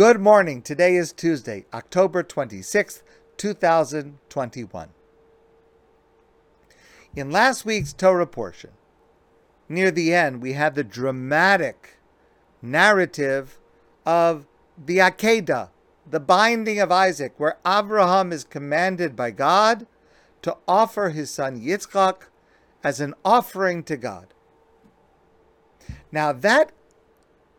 Good morning. Today is Tuesday, October 26th, 2021. In last week's Torah portion, near the end, we had the dramatic narrative of the Akedah, the binding of Isaac, where Abraham is commanded by God to offer his son Yitzchak as an offering to God. Now, that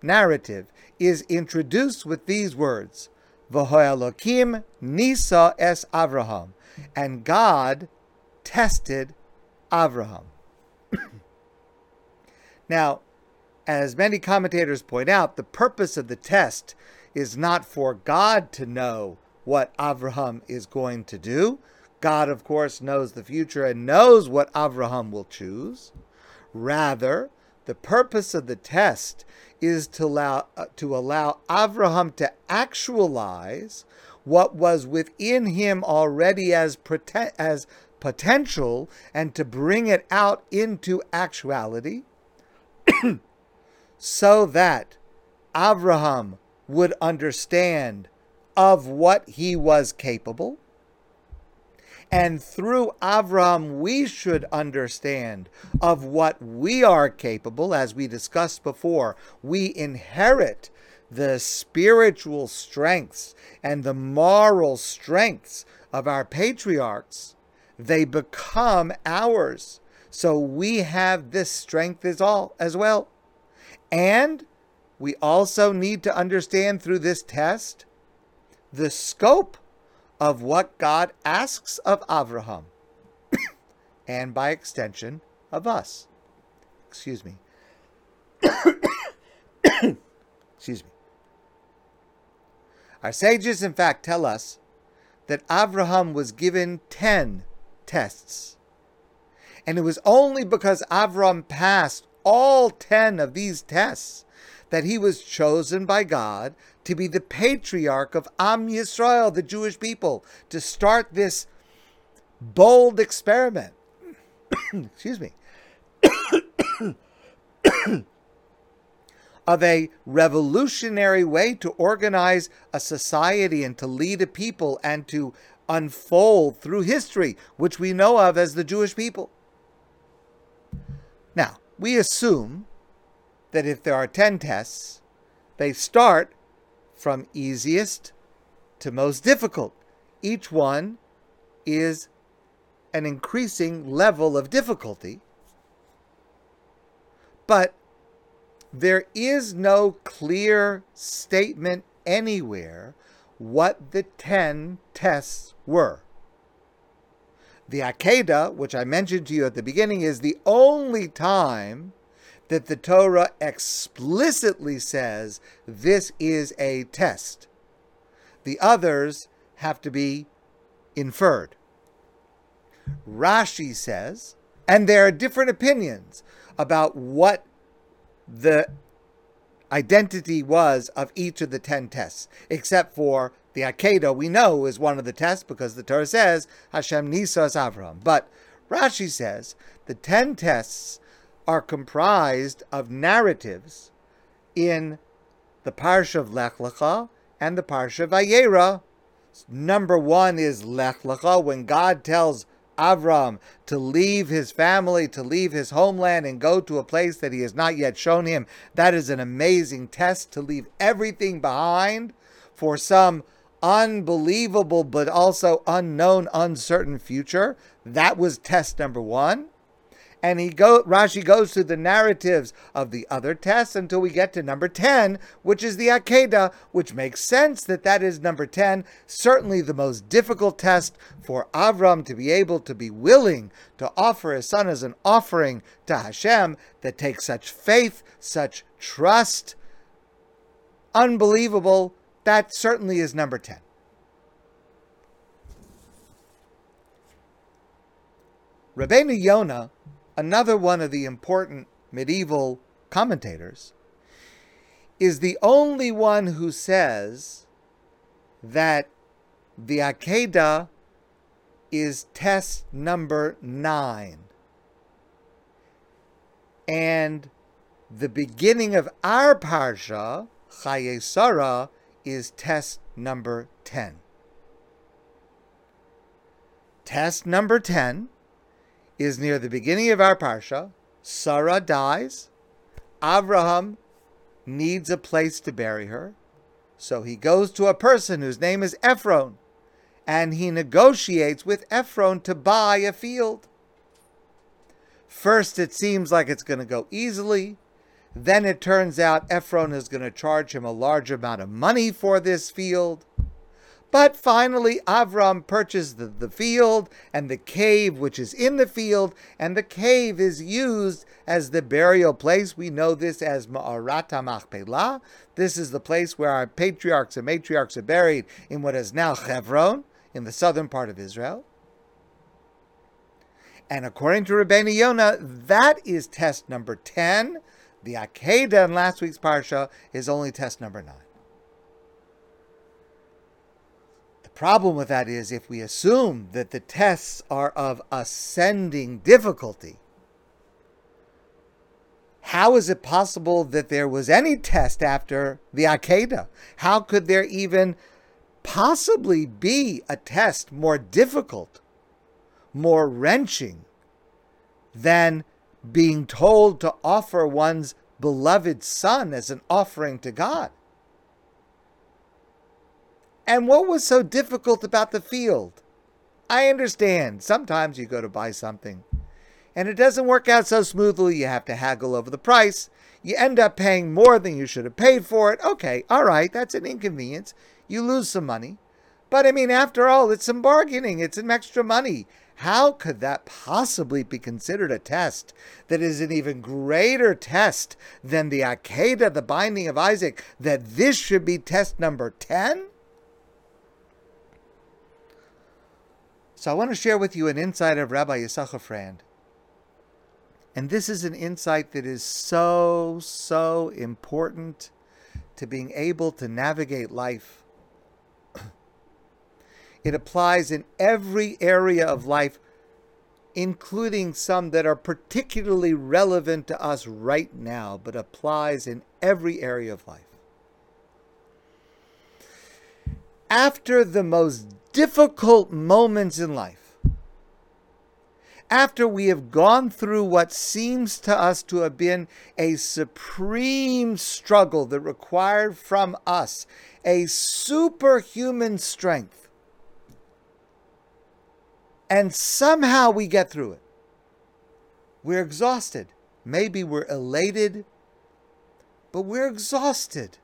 narrative is introduced with these words, V'ho'elokim nisa es Avraham, and God tested Avraham. now, as many commentators point out, the purpose of the test is not for God to know what Avraham is going to do. God, of course, knows the future and knows what Avraham will choose. Rather, the purpose of the test is to allow, uh, to allow Avraham to actualize what was within him already as, prote- as potential and to bring it out into actuality so that Avraham would understand of what he was capable and through Avram, we should understand of what we are capable. As we discussed before, we inherit the spiritual strengths and the moral strengths of our patriarchs. They become ours. So we have this strength as all as well. And we also need to understand through this test the scope of what God asks of Abraham, and by extension of us. Excuse me. Excuse me. Our sages, in fact, tell us that Abraham was given 10 tests. And it was only because Abraham passed all 10 of these tests that he was chosen by God to be the patriarch of Am Yisrael, the Jewish people, to start this bold experiment. Excuse me. of a revolutionary way to organize a society and to lead a people and to unfold through history, which we know of as the Jewish people. Now, we assume that if there are 10 tests, they start from easiest to most difficult. Each one is an increasing level of difficulty. But there is no clear statement anywhere what the 10 tests were. The Akedah, which I mentioned to you at the beginning, is the only time that the Torah explicitly says this is a test. The others have to be inferred. Rashi says, and there are different opinions about what the identity was of each of the 10 tests, except for the Akedah, we know is one of the tests because the Torah says Hashem Nisas Avram. But Rashi says the 10 tests are comprised of narratives in the Parsha of Lech Lecha and the Parsha of Vayera. Number one is Lech Lecha, when God tells Avram to leave his family, to leave his homeland, and go to a place that he has not yet shown him. That is an amazing test to leave everything behind for some unbelievable but also unknown, uncertain future. That was test number one and he go Rashi goes through the narratives of the other tests until we get to number 10, which is the Akedah, which makes sense that that is number 10, certainly the most difficult test for Avram to be able to be willing to offer his son as an offering to Hashem that takes such faith, such trust, unbelievable. That certainly is number 10. Rabbeinu Yonah another one of the important medieval commentators, is the only one who says that the Akedah is test number nine. And the beginning of our Parsha, Chaye Sarah, is test number 10. Test number 10 is near the beginning of our Parsha. Sarah dies. Abraham needs a place to bury her. So he goes to a person whose name is Ephron, and he negotiates with Ephron to buy a field. First, it seems like it's going to go easily. Then it turns out Ephron is going to charge him a large amount of money for this field. But finally, Avram purchased the, the, field and the cave which is in the field, and the cave is used as the burial place. We know this as Ma'arat Machpelah. This is the place where our patriarchs and matriarchs are buried in what is now Hebron, in the southern part of Israel. And according to Rabbeinu Yonah, that is test number 10. The Akedah in last week's Parsha is only test number 9. Problem with that is if we assume that the tests are of ascending difficulty, how is it possible that there was any test after the Akedah? How could there even possibly be a test more difficult, more wrenching than being told to offer one's beloved son as an offering to God? And what was so difficult about the field? I understand. Sometimes you go to buy something and it doesn't work out so smoothly. You have to haggle over the price. You end up paying more than you should have paid for it. Okay, all right, that's an inconvenience. You lose some money. But I mean, after all, it's some bargaining, it's some extra money. How could that possibly be considered a test that is an even greater test than the Akedah, the binding of Isaac, that this should be test number 10? So I want to share with you an insight of Rabbi Yisachar Frand. And this is an insight that is so, so important to being able to navigate life. It applies in every area of life, including some that are particularly relevant to us right now, but applies in every area of life. After the most difficult moments in life, after we have gone through what seems to us to have been a supreme struggle that required from us a superhuman strength, and somehow we get through it, we're exhausted. Maybe we're elated, but we're exhausted.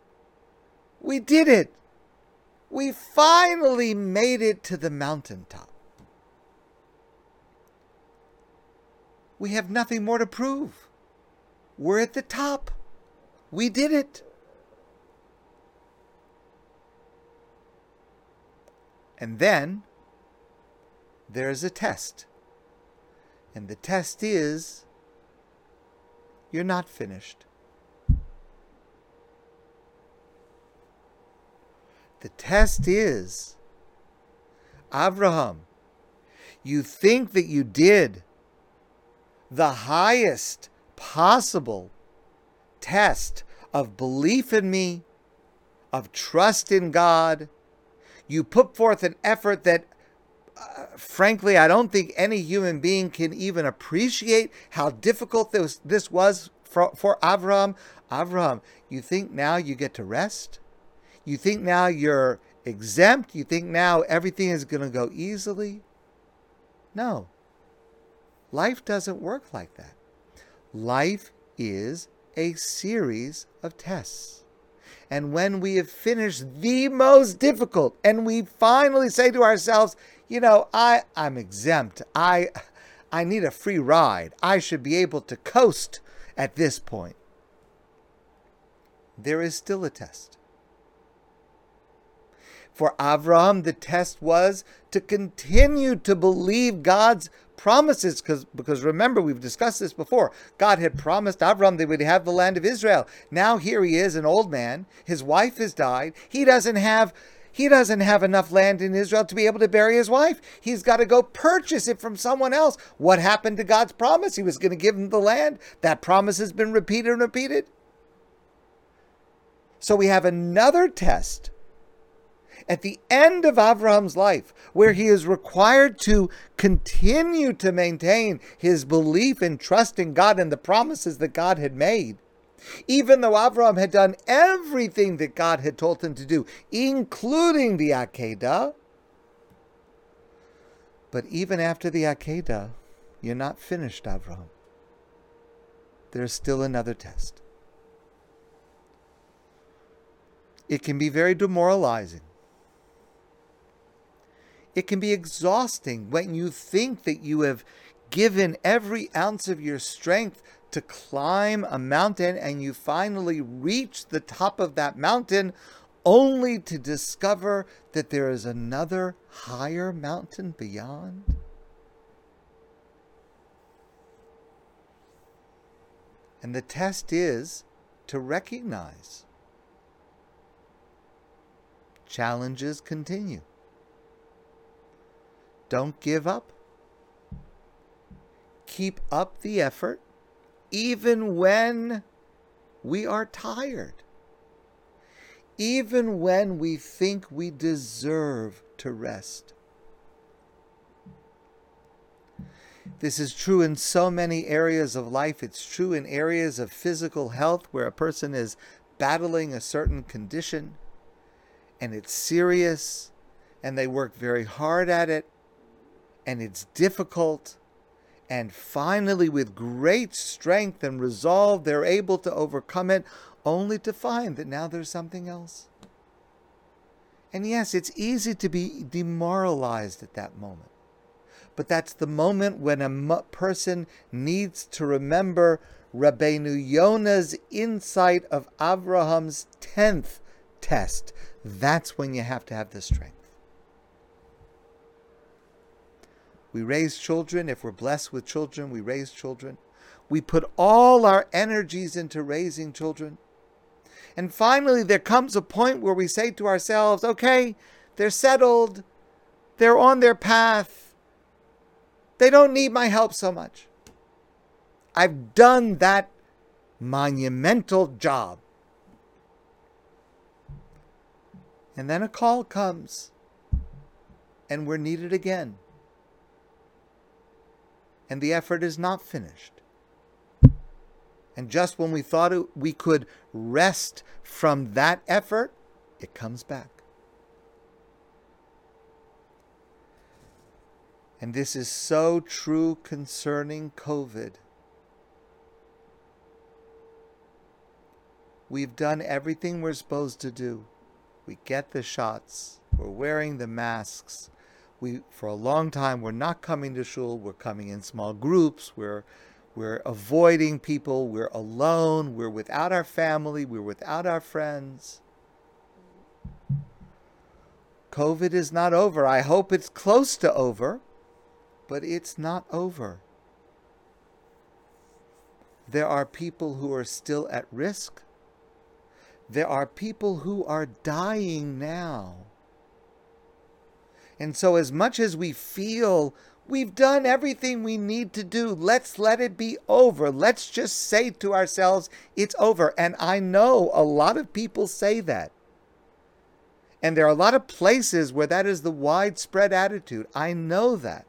We did it. We finally made it to the mountaintop. We have nothing more to prove. We're at the top. We did it. And then there's a test. And the test is you're not finished. The test is Abraham, you think that you did the highest possible test of belief in me, of trust in God. You put forth an effort that, uh, frankly, I don't think any human being can even appreciate how difficult this, this was for, for Abraham. Abraham, you think now you get to rest? You think now you're exempt? You think now everything is going to go easily? No. Life doesn't work like that. Life is a series of tests. And when we have finished the most difficult and we finally say to ourselves, you know, I, I'm exempt. I I need a free ride. I should be able to coast at this point. There is still a test. For Avraham, the test was to continue to believe God's promises, because because remember we've discussed this before. God had promised Avraham they would have the land of Israel. Now here he is, an old man. His wife has died. He doesn't have he doesn't have enough land in Israel to be able to bury his wife. He's got to go purchase it from someone else. What happened to God's promise? He was going to give him the land. That promise has been repeated and repeated. So we have another test at the end of Avraham's life, where he is required to continue to maintain his belief and trust in God and the promises that God had made, even though Avraham had done everything that God had told him to do, including the Akedah. But even after the Akedah, you're not finished, Avraham. There's still another test. It can be very demoralizing. It can be exhausting when you think that you have given every ounce of your strength to climb a mountain and you finally reach the top of that mountain only to discover that there is another higher mountain beyond? And the test is to recognize challenges continue. Don't give up. Keep up the effort even when we are tired, even when we think we deserve to rest. This is true in so many areas of life. It's true in areas of physical health where a person is battling a certain condition and it's serious and they work very hard at it and it's difficult and finally, with great strength and resolve, they're able to overcome it, only to find that now there's something else. And yes, it's easy to be demoralized at that moment. But that's the moment when a person needs to remember Rabbeinu Yonah's insight of Abraham's 10th test. That's when you have to have the strength. We raise children. If we're blessed with children, we raise children. We put all our energies into raising children. And finally, there comes a point where we say to ourselves, okay, they're settled, they're on their path, they don't need my help so much. I've done that monumental job. And then a call comes, and we're needed again and the effort is not finished. And just when we thought it, we could rest from that effort, it comes back. And this is so true concerning COVID. We've done everything we're supposed to do. We get the shots, we're wearing the masks, we for a long time we're not coming to shul. We're coming in small groups. We're we're avoiding people. We're alone. We're without our family. We're without our friends. COVID is not over. I hope it's close to over, but it's not over. There are people who are still at risk. There are people who are dying now. And so, as much as we feel we've done everything we need to do, let's let it be over. Let's just say to ourselves, it's over. And I know a lot of people say that. And there are a lot of places where that is the widespread attitude. I know that.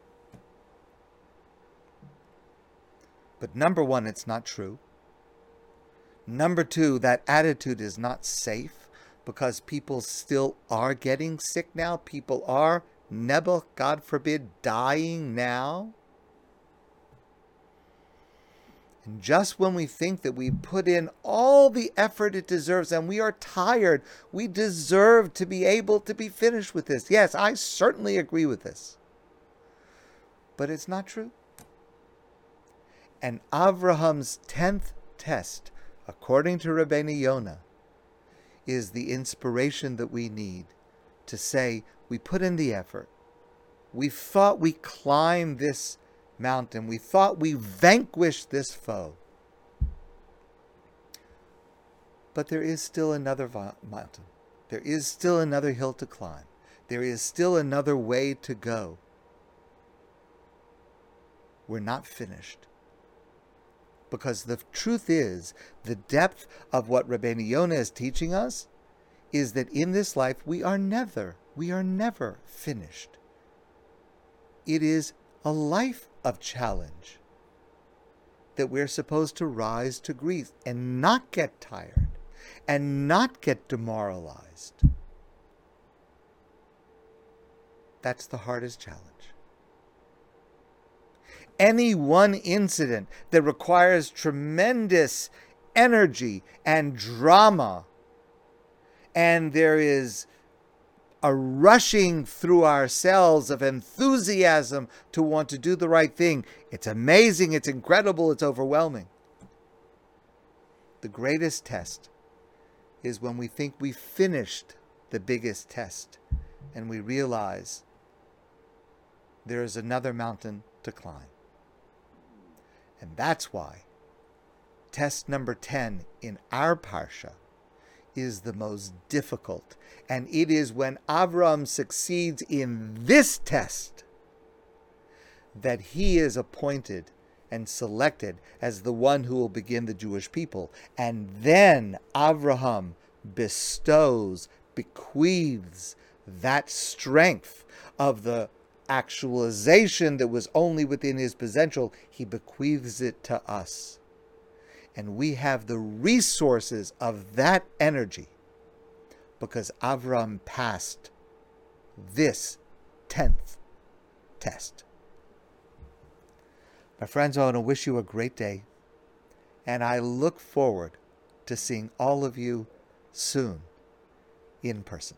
But number one, it's not true. Number two, that attitude is not safe because people still are getting sick now. People are Nebuch, God forbid, dying now? And just when we think that we put in all the effort it deserves and we are tired, we deserve to be able to be finished with this. Yes, I certainly agree with this. But it's not true. And Avraham's 10th test, according to Rabbeinu Yonah, is the inspiration that we need to say, we put in the effort. We thought we climbed this mountain. We thought we vanquished this foe. But there is still another mountain. There is still another hill to climb. There is still another way to go. We're not finished. Because the truth is, the depth of what Rabbeinu Yonah is teaching us is that in this life we are never, we are never finished. It is a life of challenge that we're supposed to rise to grief and not get tired and not get demoralized. That's the hardest challenge. Any one incident that requires tremendous energy and drama, and there is a rushing through ourselves of enthusiasm to want to do the right thing. It's amazing, it's incredible, it's overwhelming. The greatest test is when we think we finished the biggest test and we realize there is another mountain to climb. And that's why test number 10 in our Parsha is the most difficult. And it is when Avram succeeds in this test that he is appointed and selected as the one who will begin the Jewish people. And then Avraham bestows, bequeaths that strength of the actualization that was only within his potential, he bequeaths it to us. And we have the resources of that energy because Avram passed this 10th test. My friends, I want to wish you a great day, and I look forward to seeing all of you soon in person.